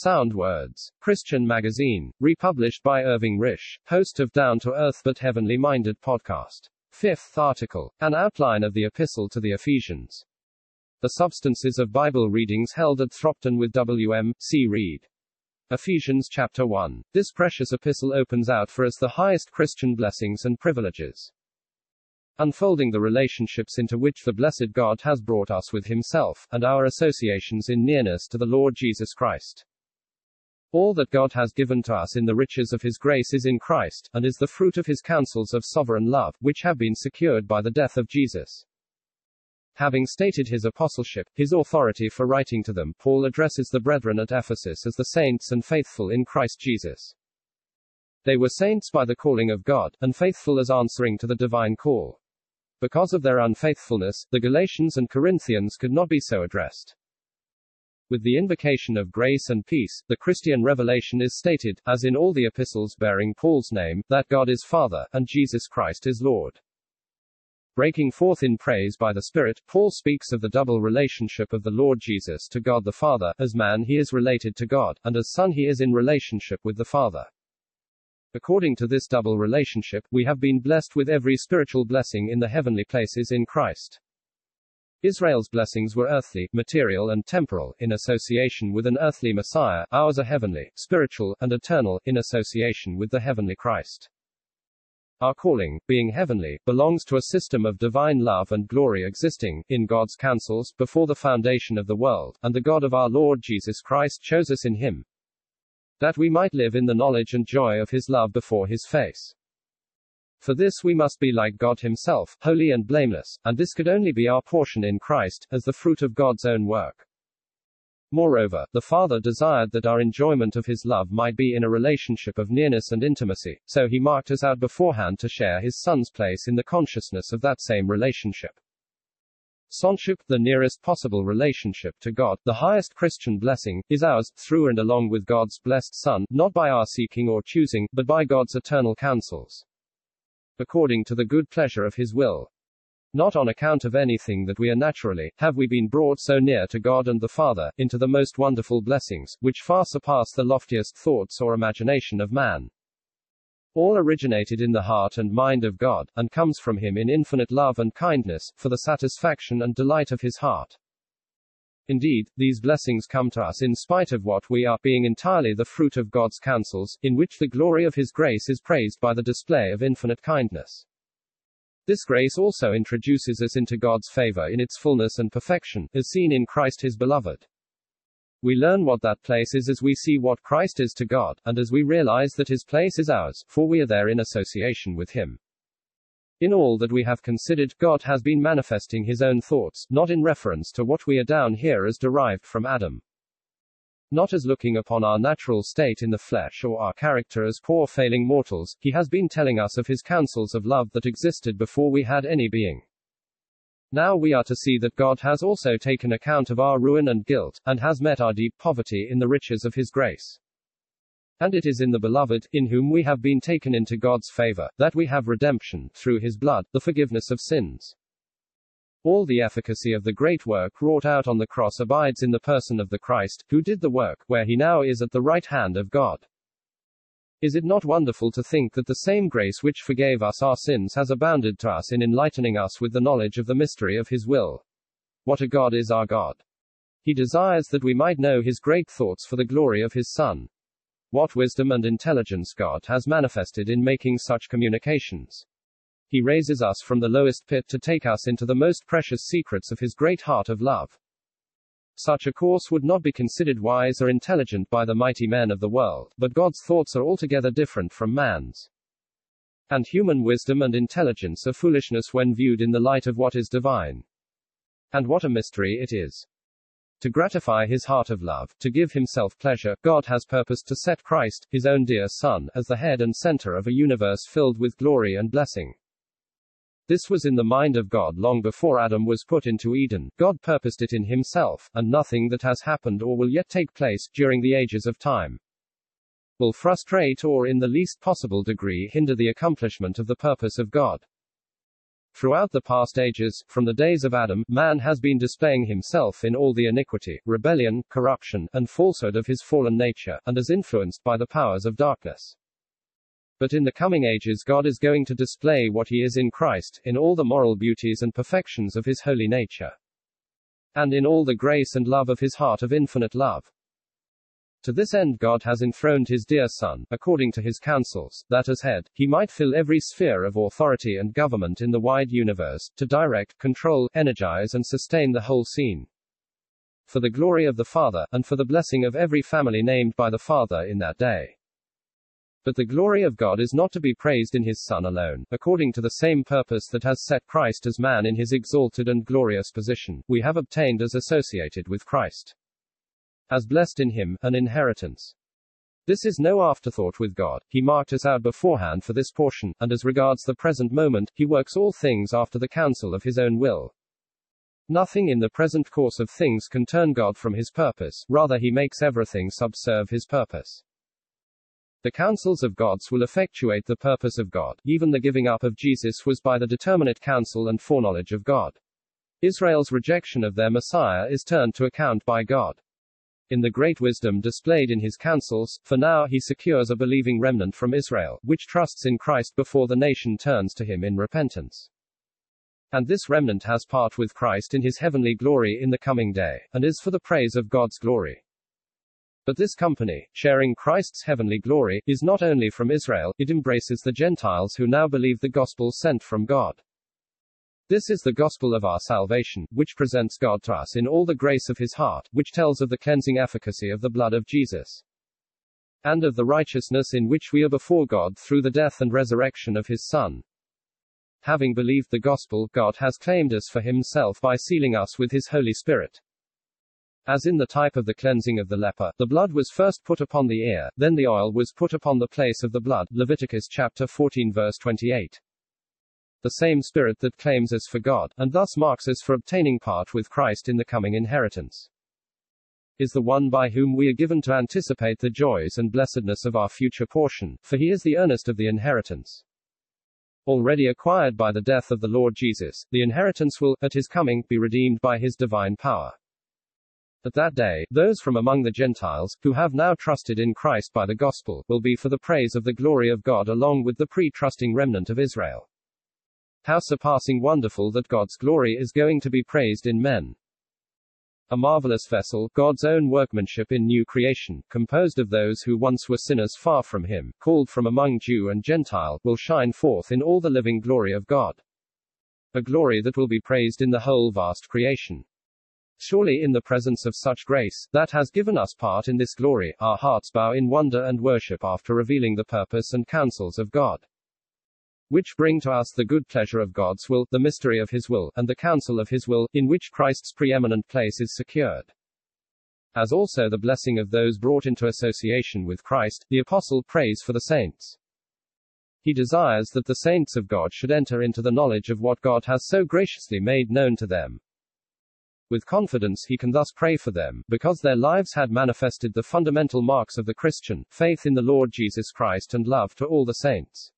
Sound Words, Christian Magazine, republished by Irving Risch, host of Down to Earth but Heavenly Minded podcast. Fifth article, an outline of the Epistle to the Ephesians. The substances of Bible readings held at Thropton with W.M. C. Reed. Ephesians chapter 1. This precious epistle opens out for us the highest Christian blessings and privileges unfolding the relationships into which the blessed God has brought us with Himself, and our associations in nearness to the Lord Jesus Christ. All that God has given to us in the riches of His grace is in Christ, and is the fruit of His counsels of sovereign love, which have been secured by the death of Jesus. Having stated his apostleship, his authority for writing to them, Paul addresses the brethren at Ephesus as the saints and faithful in Christ Jesus. They were saints by the calling of God, and faithful as answering to the divine call. Because of their unfaithfulness, the Galatians and Corinthians could not be so addressed. With the invocation of grace and peace, the Christian revelation is stated, as in all the epistles bearing Paul's name, that God is Father, and Jesus Christ is Lord. Breaking forth in praise by the Spirit, Paul speaks of the double relationship of the Lord Jesus to God the Father. As man he is related to God, and as Son he is in relationship with the Father. According to this double relationship, we have been blessed with every spiritual blessing in the heavenly places in Christ. Israel's blessings were earthly, material, and temporal, in association with an earthly Messiah, ours are heavenly, spiritual, and eternal, in association with the heavenly Christ. Our calling, being heavenly, belongs to a system of divine love and glory existing, in God's counsels, before the foundation of the world, and the God of our Lord Jesus Christ chose us in Him, that we might live in the knowledge and joy of his love before his face. For this we must be like God himself, holy and blameless, and this could only be our portion in Christ, as the fruit of God's own work. Moreover, the Father desired that our enjoyment of His love might be in a relationship of nearness and intimacy, so He marked us out beforehand to share His Son's place in the consciousness of that same relationship. Sonship, the nearest possible relationship to God, the highest Christian blessing, is ours, through and along with God's blessed Son, not by our seeking or choosing, but by God's eternal counsels. According to the good pleasure of His will. Not on account of anything that we are naturally, have we been brought so near to God and the Father, into the most wonderful blessings, which far surpass the loftiest thoughts or imagination of man. All originated in the heart and mind of God, and comes from Him in infinite love and kindness, for the satisfaction and delight of His heart. Indeed, these blessings come to us in spite of what we are, being entirely the fruit of God's counsels, in which the glory of His grace is praised by the display of infinite kindness. This grace also introduces us into God's favor in its fullness and perfection, as seen in Christ His beloved. We learn what that place is as we see what Christ is to God, and as we realize that his place is ours, for we are there in association with him. In all that we have considered, God has been manifesting his own thoughts, not in reference to what we are down here as derived from Adam. Not as looking upon our natural state in the flesh or our character as poor failing mortals, he has been telling us of his counsels of love that existed before we had any being. Now we are to see that God has also taken account of our ruin and guilt, and has met our deep poverty in the riches of His grace. And it is in the Beloved, in whom we have been taken into God's favor, that we have redemption, through His blood, the forgiveness of sins. All the efficacy of the great work wrought out on the cross abides in the person of the Christ, who did the work, where he now is at the right hand of God. Is it not wonderful to think that the same grace which forgave us our sins has abounded to us in enlightening us with the knowledge of the mystery of His will? What a God is our God! He desires that we might know His great thoughts for the glory of His Son. What wisdom and intelligence God has manifested in making such communications. He raises us from the lowest pit to take us into the most precious secrets of His great heart of love. Such a course would not be considered wise or intelligent by the mighty men of the world, but God's thoughts are altogether different from man's. And human wisdom and intelligence are foolishness when viewed in the light of what is divine. And what a mystery it is. To gratify his heart of love, to give himself pleasure, God has purposed to set Christ, his own dear Son, as the head and center of a universe filled with glory and blessing. This was in the mind of God long before Adam was put into Eden. God purposed it in himself, and nothing that has happened or will yet take place, during the ages of time, will frustrate or in the least possible degree hinder the accomplishment of the purpose of God. Throughout the past ages, from the days of Adam, man has been displaying himself in all the iniquity, rebellion, corruption, and falsehood of his fallen nature, and is influenced by the powers of darkness. But in the coming ages, God is going to display what he is in Christ, in all the moral beauties and perfections of his holy nature, and in all the grace and love of his heart of infinite love. To this end God has enthroned his dear Son, according to his counsels, that as head, he might fill every sphere of authority and government in the wide universe, to direct, control, energize and sustain the whole scene. For the glory of the Father, and for the blessing of every family named by the Father in that day. But the glory of God is not to be praised in his Son alone, according to the same purpose that has set Christ as man in his exalted and glorious position, we have obtained as associated with Christ as blessed in him, an inheritance. This is no afterthought with God, he marked us out beforehand for this portion, and as regards the present moment, he works all things after the counsel of his own will. Nothing in the present course of things can turn God from his purpose, rather he makes everything subserve his purpose. The counsels of gods will effectuate the purpose of God, even the giving up of Jesus was by the determinate counsel and foreknowledge of God. Israel's rejection of their Messiah is turned to account by God in the great wisdom displayed in his counsels, for now he secures a believing remnant from Israel, which trusts in Christ before the nation turns to him in repentance. And this remnant has part with Christ in his heavenly glory in the coming day, and is for the praise of God's glory. But this company, sharing Christ's heavenly glory, is not only from Israel, it embraces the Gentiles who now believe the gospel sent from God. This is the gospel of our salvation, which presents God to us in all the grace of his heart, which tells of the cleansing efficacy of the blood of Jesus, and of the righteousness in which we are before God through the death and resurrection of his Son. Having believed the gospel, God has claimed us for himself by sealing us with his Holy Spirit. As in the type of the cleansing of the leper, the blood was first put upon the ear, then the oil was put upon the place of the blood. Leviticus chapter 14 verse 28 the same Spirit that claims us for God, and thus marks us for obtaining part with Christ in the coming inheritance, is the one by whom we are given to anticipate the joys and blessedness of our future portion, for he is the earnest of the inheritance. Already acquired by the death of the Lord Jesus, the inheritance will, at his coming, be redeemed by his divine power. At that day, those from among the Gentiles, who have now trusted in Christ by the gospel, will be for the praise of the glory of God along with the pre-trusting remnant of Israel. How surpassing wonderful that God's glory is going to be praised in men. A marvelous vessel, God's own workmanship in new creation, composed of those who once were sinners far from Him, called from among Jew and Gentile, will shine forth in all the living glory of God. A glory that will be praised in the whole vast creation. Surely in the presence of such grace, that has given us part in this glory, our hearts bow in wonder and worship after revealing the purpose and counsels of God which bring to us the good pleasure of God's will, the mystery of his will, and the counsel of his will, in which Christ's preeminent place is secured. As also the blessing of those brought into association with Christ, the apostle prays for the saints. He desires that the saints of God should enter into the knowledge of what God has so graciously made known to them. With confidence he can thus pray for them, because their lives had manifested the fundamental marks of the Christian, faith in the Lord Jesus Christ and love to all the saints.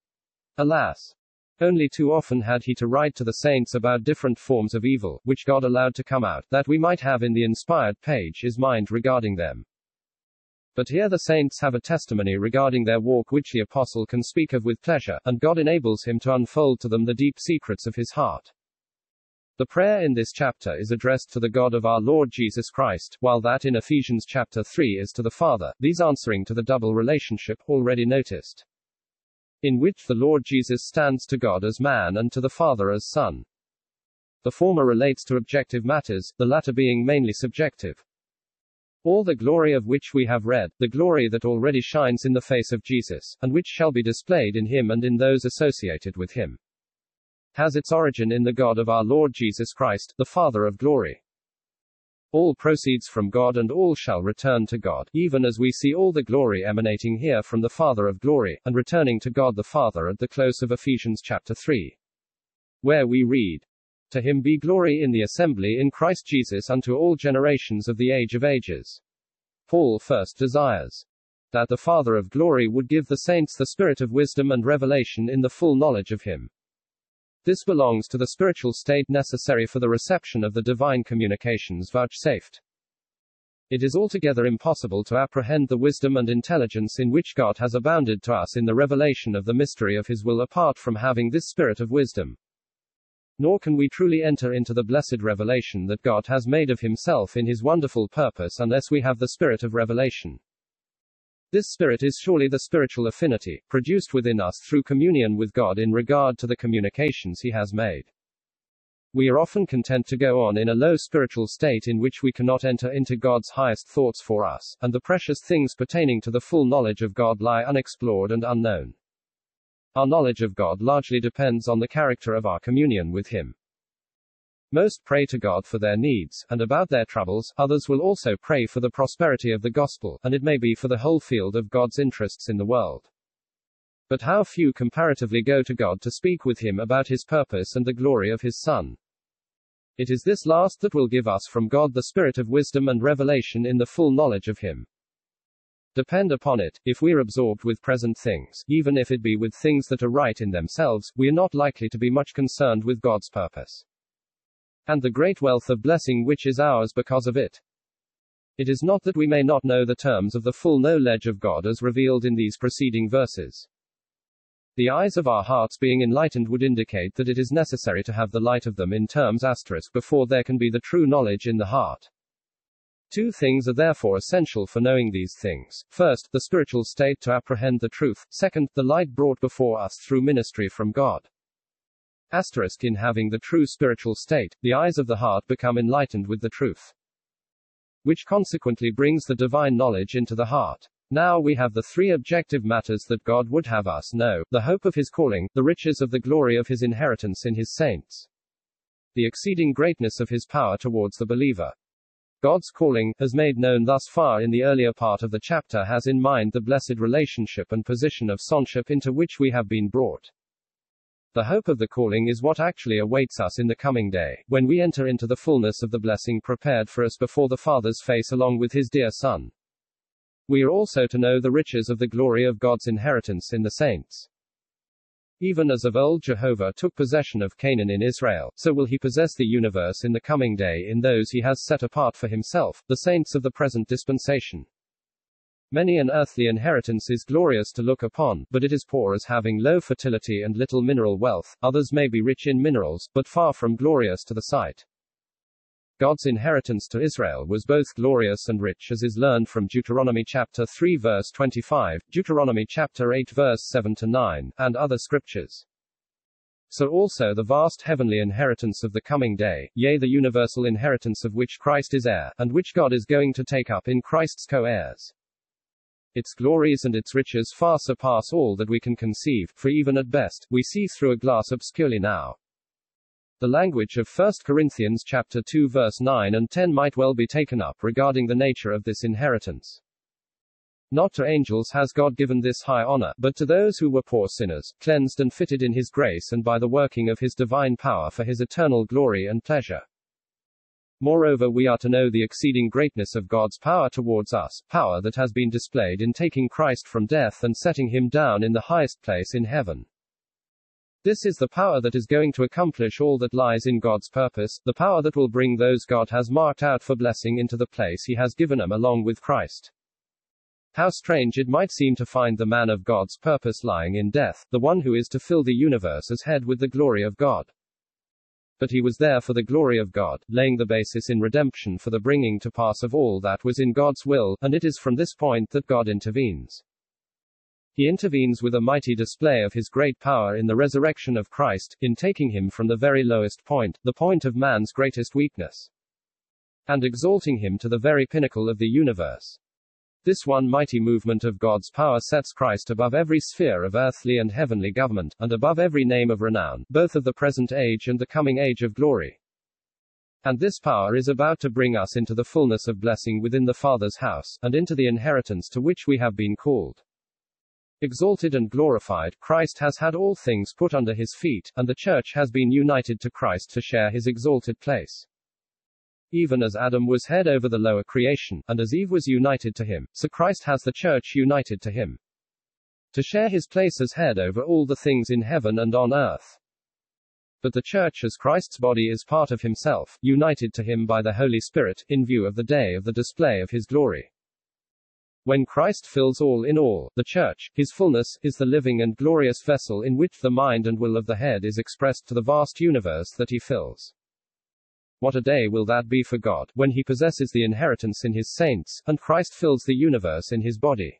Alas! Only too often had he to write to the saints about different forms of evil, which God allowed to come out, that we might have in the inspired page his mind regarding them. But here the saints have a testimony regarding their walk which the apostle can speak of with pleasure, and God enables him to unfold to them the deep secrets of his heart. The prayer in this chapter is addressed to the God of our Lord Jesus Christ, while that in Ephesians chapter 3 is to the Father, these answering to the double relationship already noticed in which the Lord Jesus stands to God as man and to the Father as Son. The former relates to objective matters, the latter being mainly subjective. All the glory of which we have read, the glory that already shines in the face of Jesus, and which shall be displayed in him and in those associated with him, has its origin in the God of our Lord Jesus Christ, the Father of glory. All proceeds from God and all shall return to God, even as we see all the glory emanating here from the Father of glory, and returning to God the Father at the close of Ephesians chapter 3. Where we read, To him be glory in the assembly in Christ Jesus unto all generations of the age of ages. Paul first desires that the Father of glory would give the saints the spirit of wisdom and revelation in the full knowledge of him. This belongs to the spiritual state necessary for the reception of the divine communications vouchsafed. It is altogether impossible to apprehend the wisdom and intelligence in which God has abounded to us in the revelation of the mystery of His will apart from having this spirit of wisdom. Nor can we truly enter into the blessed revelation that God has made of Himself in His wonderful purpose unless we have the spirit of revelation. This spirit is surely the spiritual affinity, produced within us through communion with God in regard to the communications He has made. We are often content to go on in a low spiritual state in which we cannot enter into God's highest thoughts for us, and the precious things pertaining to the full knowledge of God lie unexplored and unknown. Our knowledge of God largely depends on the character of our communion with Him. Most pray to God for their needs, and about their troubles, others will also pray for the prosperity of the gospel, and it may be for the whole field of God's interests in the world. But how few comparatively go to God to speak with Him about His purpose and the glory of His Son. It is this last that will give us from God the spirit of wisdom and revelation in the full knowledge of Him. Depend upon it, if we are absorbed with present things, even if it be with things that are right in themselves, we are not likely to be much concerned with God's purpose. And the great wealth of blessing which is ours because of it. It is not that we may not know the terms of the full knowledge of God as revealed in these preceding verses. The eyes of our hearts being enlightened would indicate that it is necessary to have the light of them in terms asterisk before there can be the true knowledge in the heart. Two things are therefore essential for knowing these things. First, the spiritual state to apprehend the truth. Second, the light brought before us through ministry from God. Asterisk in having the true spiritual state, the eyes of the heart become enlightened with the truth. Which consequently brings the divine knowledge into the heart. Now we have the three objective matters that God would have us know the hope of his calling, the riches of the glory of his inheritance in his saints, the exceeding greatness of his power towards the believer. God's calling, as made known thus far in the earlier part of the chapter, has in mind the blessed relationship and position of sonship into which we have been brought. The hope of the calling is what actually awaits us in the coming day, when we enter into the fullness of the blessing prepared for us before the Father's face along with his dear Son. We are also to know the riches of the glory of God's inheritance in the saints. Even as of old Jehovah took possession of Canaan in Israel, so will he possess the universe in the coming day in those he has set apart for himself, the saints of the present dispensation. Many an earthly inheritance is glorious to look upon, but it is poor as having low fertility and little mineral wealth. Others may be rich in minerals, but far from glorious to the sight. God's inheritance to Israel was both glorious and rich as is learned from Deuteronomy chapter 3 verse 25, Deuteronomy chapter 8 verse 7 to 9, and other scriptures. So also the vast heavenly inheritance of the coming day, yea the universal inheritance of which Christ is heir, and which God is going to take up in Christ's co-heirs. Its glories and its riches far surpass all that we can conceive, for even at best, we see through a glass obscurely now. The language of 1 Corinthians chapter 2 verse 9 and 10 might well be taken up regarding the nature of this inheritance. Not to angels has God given this high honor, but to those who were poor sinners, cleansed and fitted in his grace and by the working of his divine power for his eternal glory and pleasure. Moreover, we are to know the exceeding greatness of God's power towards us, power that has been displayed in taking Christ from death and setting him down in the highest place in heaven. This is the power that is going to accomplish all that lies in God's purpose, the power that will bring those God has marked out for blessing into the place he has given them along with Christ. How strange it might seem to find the man of God's purpose lying in death, the one who is to fill the universe as head with the glory of God. But he was there for the glory of God, laying the basis in redemption for the bringing to pass of all that was in God's will, and it is from this point that God intervenes. He intervenes with a mighty display of his great power in the resurrection of Christ, in taking him from the very lowest point, the point of man's greatest weakness, and exalting him to the very pinnacle of the universe. This one mighty movement of God's power sets Christ above every sphere of earthly and heavenly government, and above every name of renown, both of the present age and the coming age of glory. And this power is about to bring us into the fullness of blessing within the Father's house, and into the inheritance to which we have been called. Exalted and glorified, Christ has had all things put under his feet, and the church has been united to Christ to share his exalted place. Even as Adam was head over the lower creation, and as Eve was united to him, so Christ has the church united to him. To share his place as head over all the things in heaven and on earth. But the church as Christ's body is part of himself, united to him by the Holy Spirit, in view of the day of the display of his glory. When Christ fills all in all, the church, his fullness, is the living and glorious vessel in which the mind and will of the head is expressed to the vast universe that he fills. What a day will that be for God, when he possesses the inheritance in his saints, and Christ fills the universe in his body.